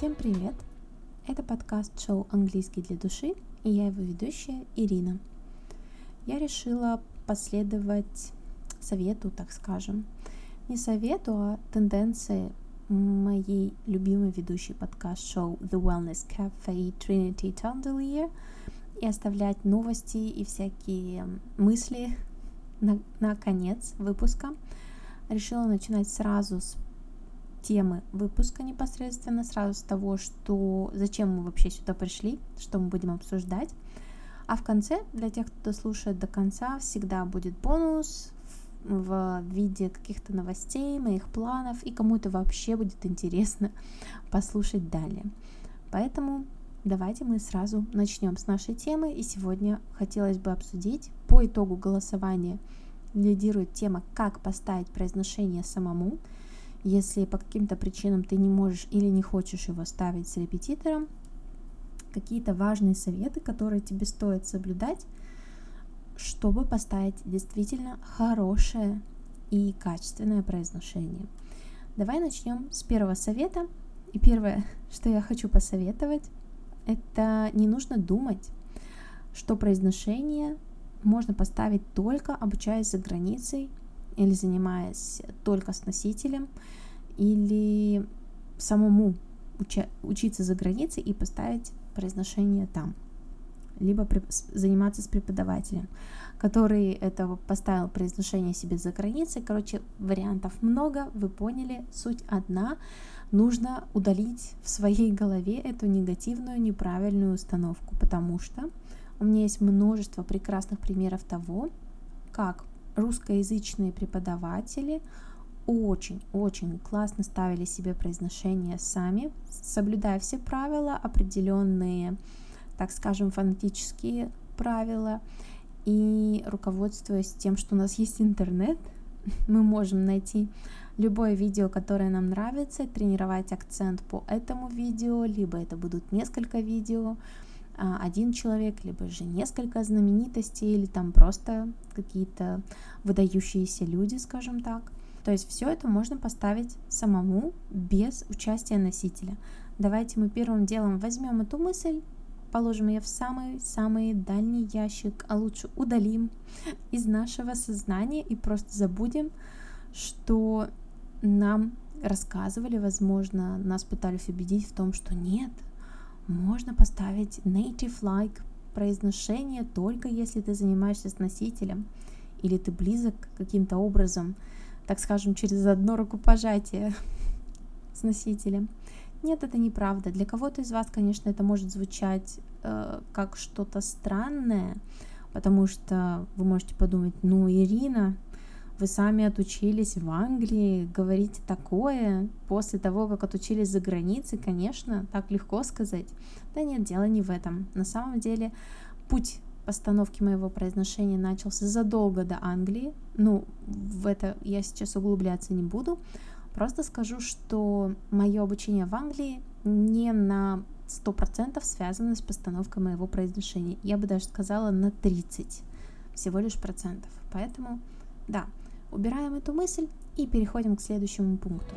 Всем привет! Это подкаст-шоу «Английский для души» и я его ведущая Ирина. Я решила последовать совету, так скажем. Не совету, а тенденции моей любимой ведущей подкаст-шоу The Wellness Cafe Trinity Tondelier и оставлять новости и всякие мысли на, на конец выпуска. Решила начинать сразу с темы выпуска непосредственно, сразу с того, что зачем мы вообще сюда пришли, что мы будем обсуждать. А в конце, для тех, кто слушает до конца, всегда будет бонус в виде каких-то новостей, моих планов, и кому это вообще будет интересно послушать далее. Поэтому давайте мы сразу начнем с нашей темы, и сегодня хотелось бы обсудить по итогу голосования лидирует тема «Как поставить произношение самому», если по каким-то причинам ты не можешь или не хочешь его ставить с репетитором, какие-то важные советы, которые тебе стоит соблюдать, чтобы поставить действительно хорошее и качественное произношение. Давай начнем с первого совета. И первое, что я хочу посоветовать, это не нужно думать, что произношение можно поставить только обучаясь за границей или занимаясь только с носителем, или самому уча- учиться за границей и поставить произношение там, либо при- заниматься с преподавателем, который это поставил произношение себе за границей. Короче, вариантов много, вы поняли, суть одна. Нужно удалить в своей голове эту негативную, неправильную установку, потому что у меня есть множество прекрасных примеров того, как русскоязычные преподаватели очень-очень классно ставили себе произношение сами, соблюдая все правила, определенные, так скажем, фонетические правила, и руководствуясь тем, что у нас есть интернет, мы можем найти любое видео, которое нам нравится, тренировать акцент по этому видео, либо это будут несколько видео, один человек, либо же несколько знаменитостей, или там просто какие-то выдающиеся люди, скажем так. То есть все это можно поставить самому без участия носителя. Давайте мы первым делом возьмем эту мысль, положим ее в самый-самый дальний ящик, а лучше удалим из нашего сознания и просто забудем, что нам рассказывали, возможно, нас пытались убедить в том, что нет, можно поставить native-like произношение только если ты занимаешься с носителем или ты близок каким-то образом, так скажем, через одно рукопожатие с носителем. Нет, это неправда. Для кого-то из вас, конечно, это может звучать э, как что-то странное, потому что вы можете подумать, ну, Ирина, вы сами отучились в Англии, говорите такое после того, как отучились за границей, конечно, так легко сказать. Да нет, дело не в этом. На самом деле путь постановки моего произношения начался задолго до Англии. Ну, в это я сейчас углубляться не буду. Просто скажу, что мое обучение в Англии не на 100% связано с постановкой моего произношения. Я бы даже сказала на 30 всего лишь процентов. Поэтому, да, Убираем эту мысль и переходим к следующему пункту.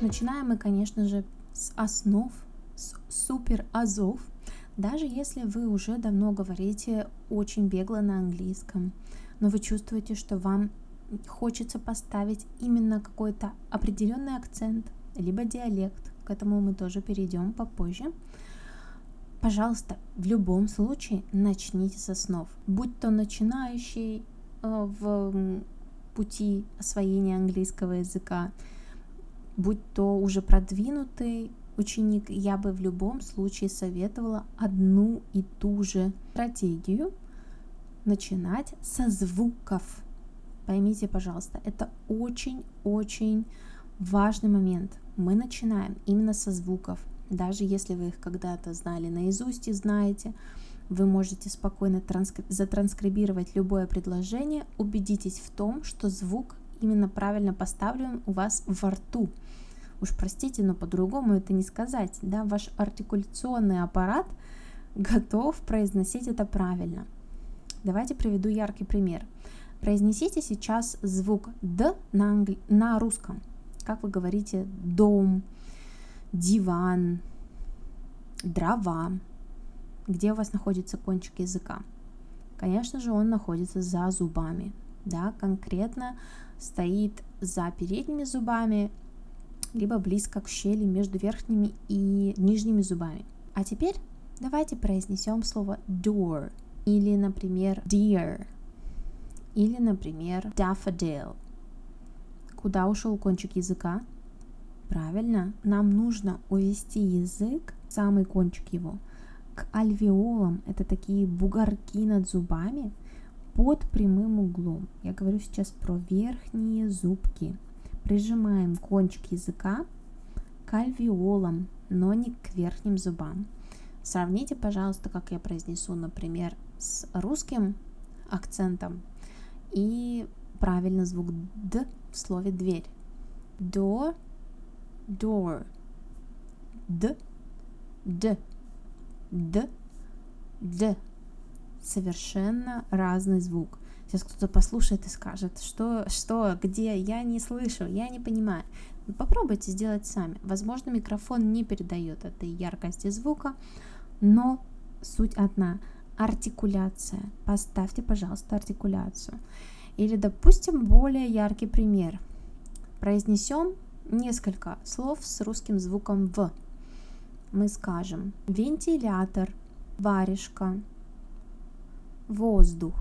Начинаем мы, конечно же, с основ, с супер азов. Даже если вы уже давно говорите очень бегло на английском, но вы чувствуете, что вам хочется поставить именно какой-то определенный акцент, либо диалект, к этому мы тоже перейдем попозже. Пожалуйста, в любом случае начните с основ. Будь то начинающий в пути освоения английского языка, будь то уже продвинутый ученик, я бы в любом случае советовала одну и ту же стратегию начинать со звуков. Поймите, пожалуйста, это очень-очень важный момент. Мы начинаем именно со звуков, даже если вы их когда-то знали наизусть и знаете, вы можете спокойно транскри- затранскрибировать любое предложение, убедитесь в том, что звук именно правильно поставлен у вас во рту. Уж простите, но по-другому это не сказать. Да? Ваш артикуляционный аппарат готов произносить это правильно. Давайте приведу яркий пример. Произнесите сейчас звук «д» на, англи... на русском. Как вы говорите «дом», диван, дрова. Где у вас находится кончик языка? Конечно же, он находится за зубами, да, конкретно стоит за передними зубами, либо близко к щели между верхними и нижними зубами. А теперь давайте произнесем слово door или, например, deer или, например, daffodil. Куда ушел кончик языка? Правильно, нам нужно увести язык, самый кончик его, к альвеолам. Это такие бугорки над зубами под прямым углом. Я говорю сейчас про верхние зубки. Прижимаем кончик языка к альвеолам, но не к верхним зубам. Сравните, пожалуйста, как я произнесу, например, с русским акцентом и правильно звук «д» в слове «дверь». Door, door, д, д, д, д. Совершенно разный звук. Сейчас кто-то послушает и скажет, что, что, где, я не слышу, я не понимаю. Попробуйте сделать сами. Возможно, микрофон не передает этой яркости звука, но суть одна – артикуляция. Поставьте, пожалуйста, артикуляцию. Или, допустим, более яркий пример. Произнесем несколько слов с русским звуком «в». Мы скажем вентилятор, варежка, воздух.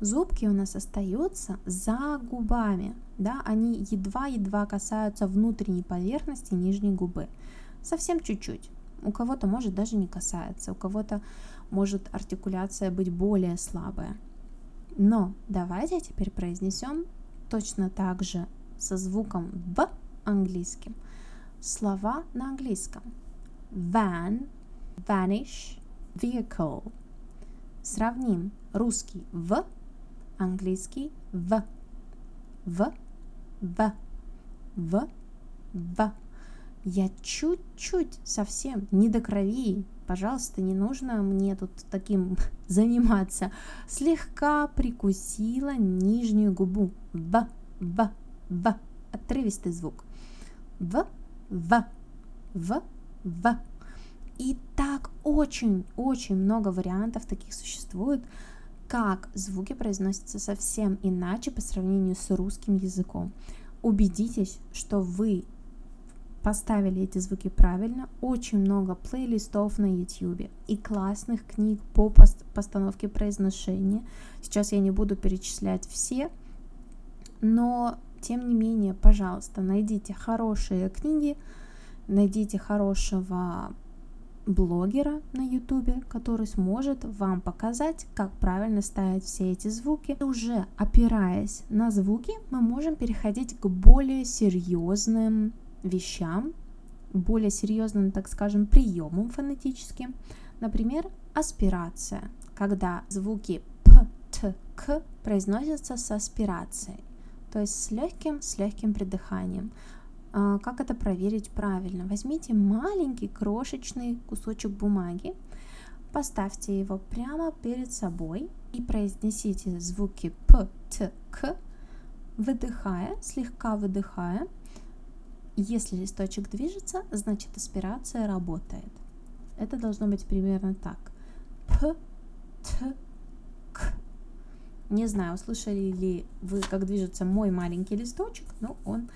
Зубки у нас остаются за губами, да, они едва-едва касаются внутренней поверхности нижней губы, совсем чуть-чуть. У кого-то может даже не касается, у кого-то может артикуляция быть более слабая. Но давайте теперь произнесем точно так же со звуком в английским слова на английском. Van, vanish, vehicle. Сравним русский в, английский в, в, в, в, в. Я чуть-чуть совсем не до крови, пожалуйста, не нужно мне тут таким заниматься. Слегка прикусила нижнюю губу. В, в, в. Отрывистый звук. В, в, в, в. И так очень-очень много вариантов таких существует, как звуки произносятся совсем иначе по сравнению с русским языком. Убедитесь, что вы поставили эти звуки правильно. Очень много плейлистов на YouTube и классных книг по постановке произношения. Сейчас я не буду перечислять все, но тем не менее, пожалуйста, найдите хорошие книги, найдите хорошего блогера на YouTube, который сможет вам показать, как правильно ставить все эти звуки. И уже опираясь на звуки, мы можем переходить к более серьезным вещам, более серьезным, так скажем, приемам фонетическим. Например, аспирация, когда звуки п, т, к произносятся с аспирацией, то есть с легким, с легким придыханием. А, как это проверить правильно? Возьмите маленький крошечный кусочек бумаги, поставьте его прямо перед собой и произнесите звуки п, т, к, выдыхая, слегка выдыхая, если листочек движется, значит аспирация работает. Это должно быть примерно так. П, Т, К. Не знаю, услышали ли вы, как движется мой маленький листочек, но он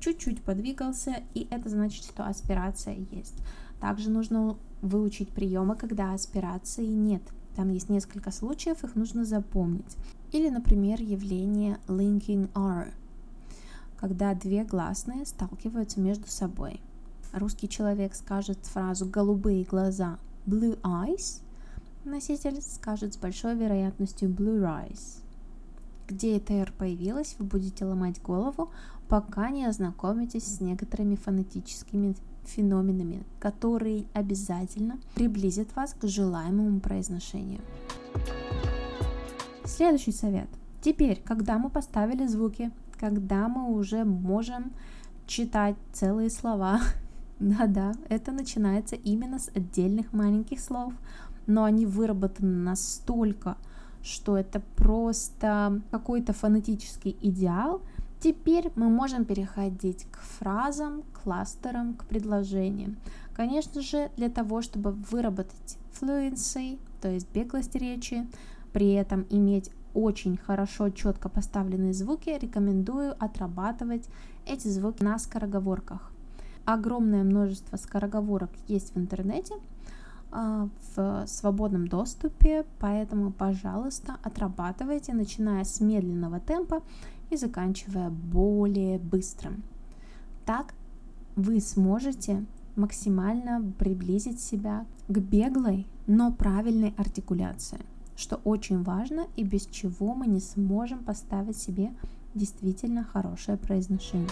чуть-чуть подвигался, и это значит, что аспирация есть. Также нужно выучить приемы, когда аспирации нет. Там есть несколько случаев, их нужно запомнить. Или, например, явление linking R – когда две гласные сталкиваются между собой. Русский человек скажет фразу «голубые глаза» blue eyes, носитель скажет с большой вероятностью blue eyes. Где это «р» появилось, вы будете ломать голову, пока не ознакомитесь с некоторыми фонетическими феноменами, которые обязательно приблизят вас к желаемому произношению. Следующий совет. Теперь, когда мы поставили звуки когда мы уже можем читать целые слова. Да-да, это начинается именно с отдельных маленьких слов, но они выработаны настолько, что это просто какой-то фонетический идеал, Теперь мы можем переходить к фразам, кластерам, к предложениям. Конечно же, для того, чтобы выработать fluency, то есть беглость речи, при этом иметь очень хорошо, четко поставленные звуки, рекомендую отрабатывать эти звуки на скороговорках. Огромное множество скороговорок есть в интернете, в свободном доступе, поэтому, пожалуйста, отрабатывайте, начиная с медленного темпа и заканчивая более быстрым. Так вы сможете максимально приблизить себя к беглой, но правильной артикуляции, что очень важно и без чего мы не сможем поставить себе действительно хорошее произношение.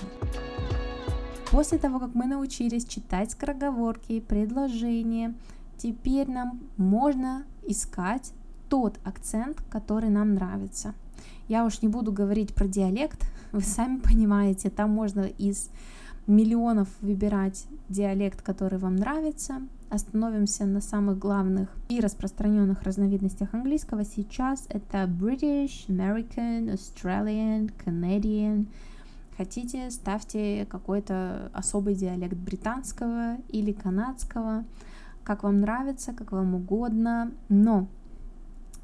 После того, как мы научились читать скороговорки, предложения, теперь нам можно искать тот акцент, который нам нравится. Я уж не буду говорить про диалект, вы сами понимаете, там можно из миллионов выбирать диалект, который вам нравится. Остановимся на самых главных и распространенных разновидностях английского сейчас. Это British, American, Australian, Canadian. Хотите, ставьте какой-то особый диалект британского или канадского, как вам нравится, как вам угодно. Но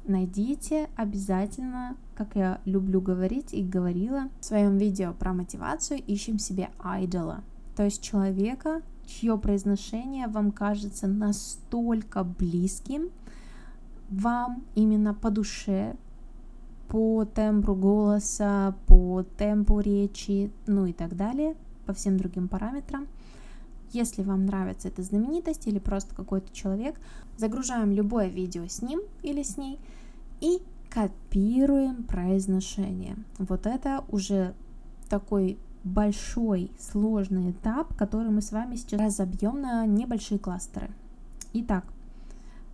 найдите обязательно, как я люблю говорить и говорила в своем видео про мотивацию, ищем себе айдола, то есть человека, чье произношение вам кажется настолько близким вам именно по душе, по тембру голоса, по темпу речи, ну и так далее, по всем другим параметрам. Если вам нравится эта знаменитость или просто какой-то человек, загружаем любое видео с ним или с ней и копируем произношение. Вот это уже такой большой сложный этап, который мы с вами сейчас разобьем на небольшие кластеры. Итак,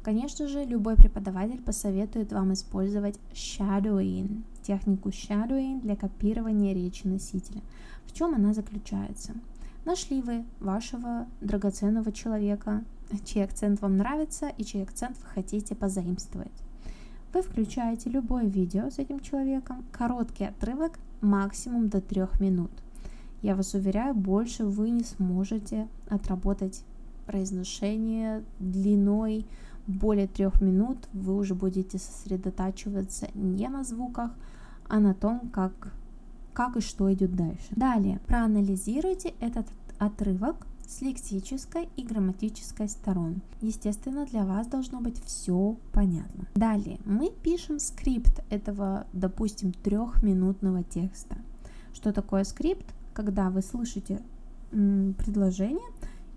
конечно же, любой преподаватель посоветует вам использовать shadowing, технику shadowing для копирования речи носителя. В чем она заключается? Нашли вы вашего драгоценного человека, чей акцент вам нравится и чей акцент вы хотите позаимствовать. Вы включаете любое видео с этим человеком, короткий отрывок, максимум до трех минут. Я вас уверяю, больше вы не сможете отработать произношение длиной более трех минут. Вы уже будете сосредотачиваться не на звуках, а на том, как как и что идет дальше. Далее, проанализируйте этот отрывок с лексической и грамматической сторон. Естественно, для вас должно быть все понятно. Далее, мы пишем скрипт этого, допустим, трехминутного текста. Что такое скрипт? Когда вы слышите предложение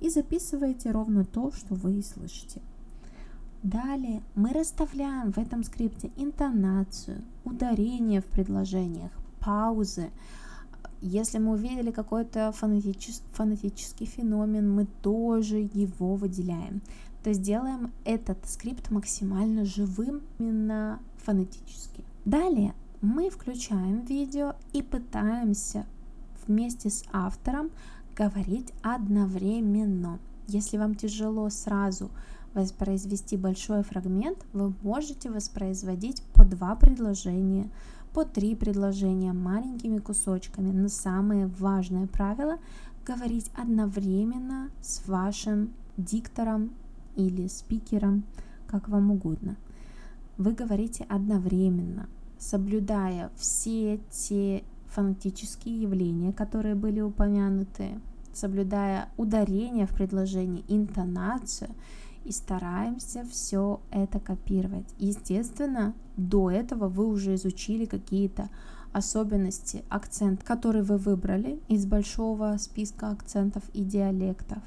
и записываете ровно то, что вы слышите. Далее мы расставляем в этом скрипте интонацию, ударение в предложениях, паузы. Если мы увидели какой-то фонетический, фонетический феномен, мы тоже его выделяем. То есть делаем этот скрипт максимально живым именно фонетически. Далее мы включаем видео и пытаемся вместе с автором говорить одновременно. Если вам тяжело сразу воспроизвести большой фрагмент, вы можете воспроизводить по два предложения по три предложения маленькими кусочками, но самое важное правило – говорить одновременно с вашим диктором или спикером, как вам угодно. Вы говорите одновременно, соблюдая все те фонетические явления, которые были упомянуты, соблюдая ударение в предложении, интонацию – и стараемся все это копировать. Естественно, до этого вы уже изучили какие-то особенности, акцент, который вы выбрали из большого списка акцентов и диалектов.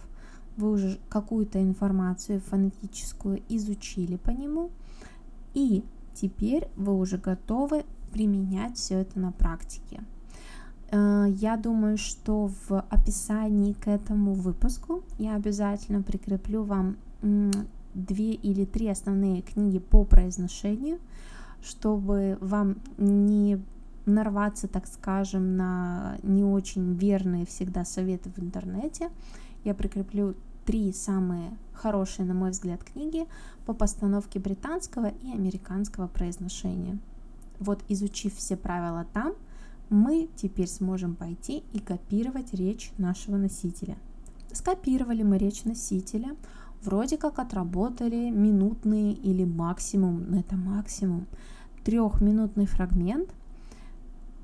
Вы уже какую-то информацию фонетическую изучили по нему, и теперь вы уже готовы применять все это на практике. Э, я думаю, что в описании к этому выпуску я обязательно прикреплю вам две или три основные книги по произношению, чтобы вам не нарваться, так скажем, на не очень верные всегда советы в интернете. Я прикреплю три самые хорошие, на мой взгляд, книги по постановке британского и американского произношения. Вот изучив все правила там, мы теперь сможем пойти и копировать речь нашего носителя. Скопировали мы речь носителя, вроде как отработали минутный или максимум, ну это максимум, трехминутный фрагмент,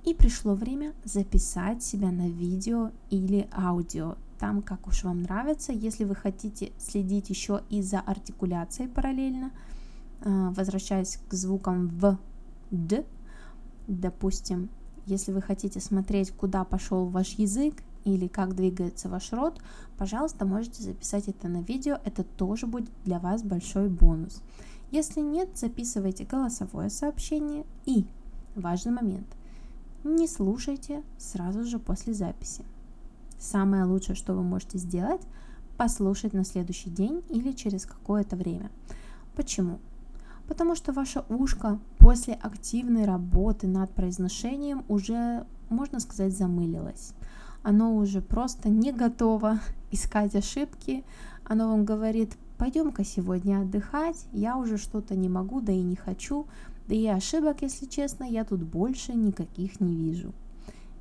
и пришло время записать себя на видео или аудио, там как уж вам нравится. Если вы хотите следить еще и за артикуляцией параллельно, а, возвращаясь к звукам в, д, допустим, если вы хотите смотреть, куда пошел ваш язык или как двигается ваш рот, пожалуйста, можете записать это на видео, это тоже будет для вас большой бонус. Если нет, записывайте голосовое сообщение и, важный момент, не слушайте сразу же после записи. Самое лучшее, что вы можете сделать, послушать на следующий день или через какое-то время. Почему? Потому что ваше ушко после активной работы над произношением уже, можно сказать, замылилось. Оно уже просто не готово искать ошибки. Оно вам говорит, пойдем-ка сегодня отдыхать, я уже что-то не могу, да и не хочу, да и ошибок, если честно, я тут больше никаких не вижу.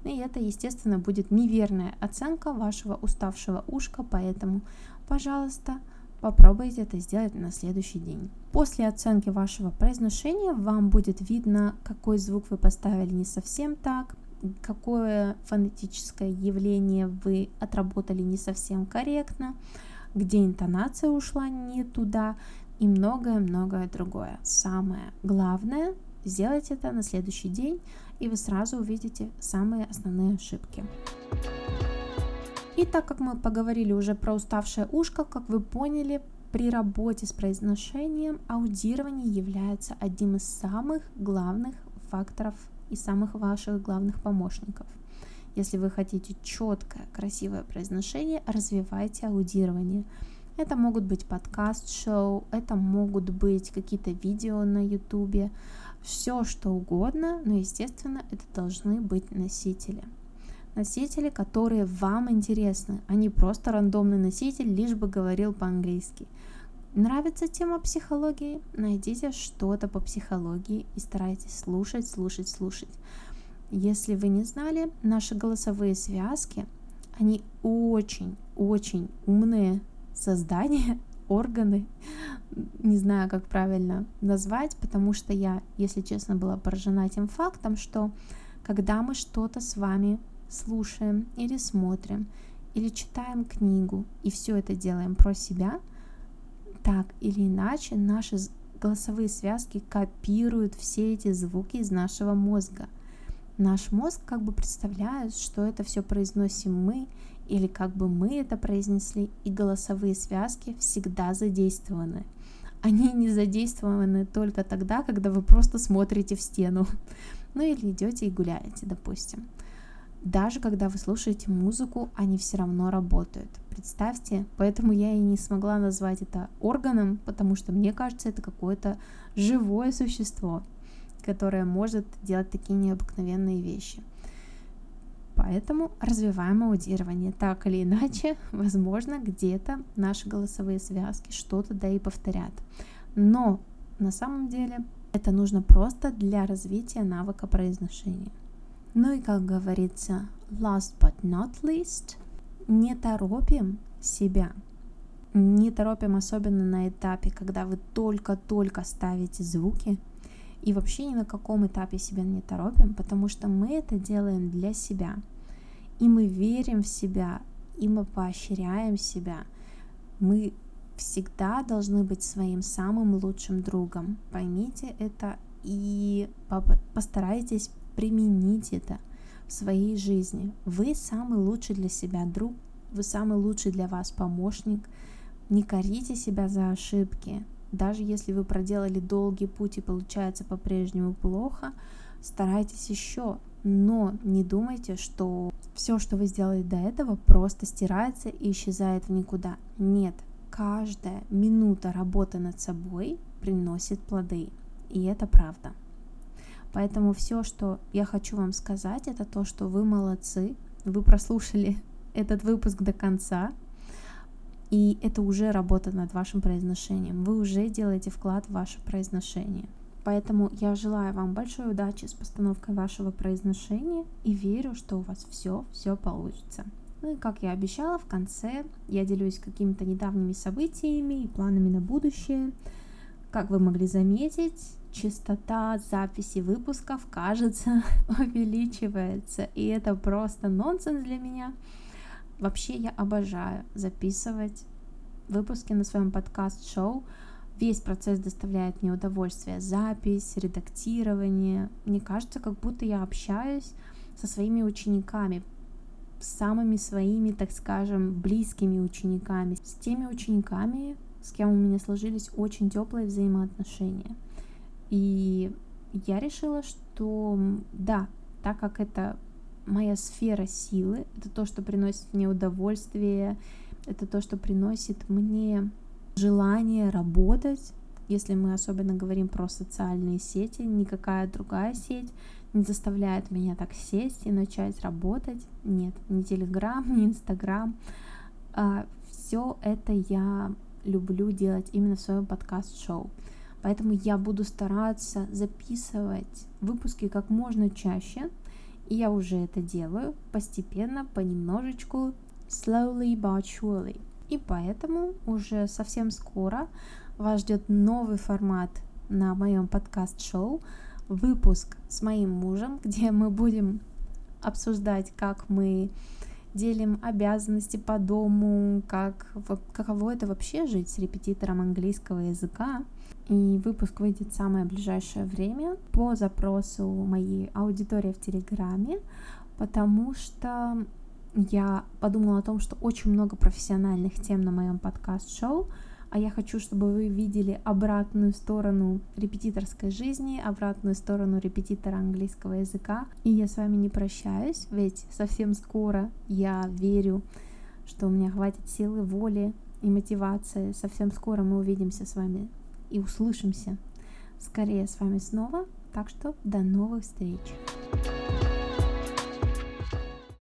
И это, естественно, будет неверная оценка вашего уставшего ушка, поэтому, пожалуйста, Попробуйте это сделать на следующий день. После оценки вашего произношения вам будет видно, какой звук вы поставили не совсем так, какое фонетическое явление вы отработали не совсем корректно, где интонация ушла не туда и многое-многое другое. Самое главное, сделать это на следующий день, и вы сразу увидите самые основные ошибки. И так как мы поговорили уже про уставшее ушко, как вы поняли, при работе с произношением аудирование является одним из самых главных факторов и самых ваших главных помощников. Если вы хотите четкое, красивое произношение, развивайте аудирование. Это могут быть подкаст-шоу, это могут быть какие-то видео на ютубе, все что угодно, но, естественно, это должны быть носители носители, которые вам интересны, а не просто рандомный носитель, лишь бы говорил по-английски. Нравится тема психологии? Найдите что-то по психологии и старайтесь слушать, слушать, слушать. Если вы не знали, наши голосовые связки, они очень-очень умные создания, органы, не знаю, как правильно назвать, потому что я, если честно, была поражена тем фактом, что когда мы что-то с вами слушаем или смотрим, или читаем книгу, и все это делаем про себя, так или иначе наши голосовые связки копируют все эти звуки из нашего мозга. Наш мозг как бы представляет, что это все произносим мы, или как бы мы это произнесли, и голосовые связки всегда задействованы. Они не задействованы только тогда, когда вы просто смотрите в стену. Ну или идете и гуляете, допустим. Даже когда вы слушаете музыку, они все равно работают. Представьте, поэтому я и не смогла назвать это органом, потому что мне кажется, это какое-то живое существо, которое может делать такие необыкновенные вещи. Поэтому развиваем аудирование. Так или иначе, возможно, где-то наши голосовые связки что-то да и повторят. Но на самом деле это нужно просто для развития навыка произношения. Ну и как говорится, last but not least, не торопим себя. Не торопим особенно на этапе, когда вы только-только ставите звуки. И вообще ни на каком этапе себя не торопим, потому что мы это делаем для себя. И мы верим в себя, и мы поощряем себя. Мы всегда должны быть своим самым лучшим другом. Поймите это и постарайтесь применить это в своей жизни. Вы самый лучший для себя друг, вы самый лучший для вас помощник. Не корите себя за ошибки. Даже если вы проделали долгий путь и получается по-прежнему плохо, старайтесь еще. Но не думайте, что все, что вы сделали до этого, просто стирается и исчезает в никуда. Нет, каждая минута работы над собой приносит плоды. И это правда. Поэтому все, что я хочу вам сказать, это то, что вы молодцы, вы прослушали этот выпуск до конца, и это уже работа над вашим произношением. Вы уже делаете вклад в ваше произношение. Поэтому я желаю вам большой удачи с постановкой вашего произношения и верю, что у вас все, все получится. Ну и как я обещала, в конце я делюсь какими-то недавними событиями и планами на будущее. Как вы могли заметить, частота записи выпусков, кажется, увеличивается. И это просто нонсенс для меня. Вообще я обожаю записывать выпуски на своем подкаст-шоу. Весь процесс доставляет мне удовольствие. Запись, редактирование. Мне кажется, как будто я общаюсь со своими учениками, самыми своими, так скажем, близкими учениками, с теми учениками, с кем у меня сложились очень теплые взаимоотношения. И я решила, что да, так как это моя сфера силы, это то, что приносит мне удовольствие, это то, что приносит мне желание работать, если мы особенно говорим про социальные сети, никакая другая сеть не заставляет меня так сесть и начать работать. Нет, ни Телеграм, ни Инстаграм. А, все это я люблю делать именно в своем подкаст-шоу. Поэтому я буду стараться записывать выпуски как можно чаще, и я уже это делаю постепенно, понемножечку, slowly but surely. И поэтому уже совсем скоро вас ждет новый формат на моем подкаст-шоу, выпуск с моим мужем, где мы будем обсуждать, как мы делим обязанности по дому, как, каково это вообще жить с репетитором английского языка. И выпуск выйдет в самое ближайшее время по запросу моей аудитории в Телеграме, потому что я подумала о том, что очень много профессиональных тем на моем подкаст-шоу, а я хочу, чтобы вы видели обратную сторону репетиторской жизни, обратную сторону репетитора английского языка. И я с вами не прощаюсь, ведь совсем скоро я верю, что у меня хватит силы, воли и мотивации. Совсем скоро мы увидимся с вами и услышимся скорее с вами снова. Так что до новых встреч!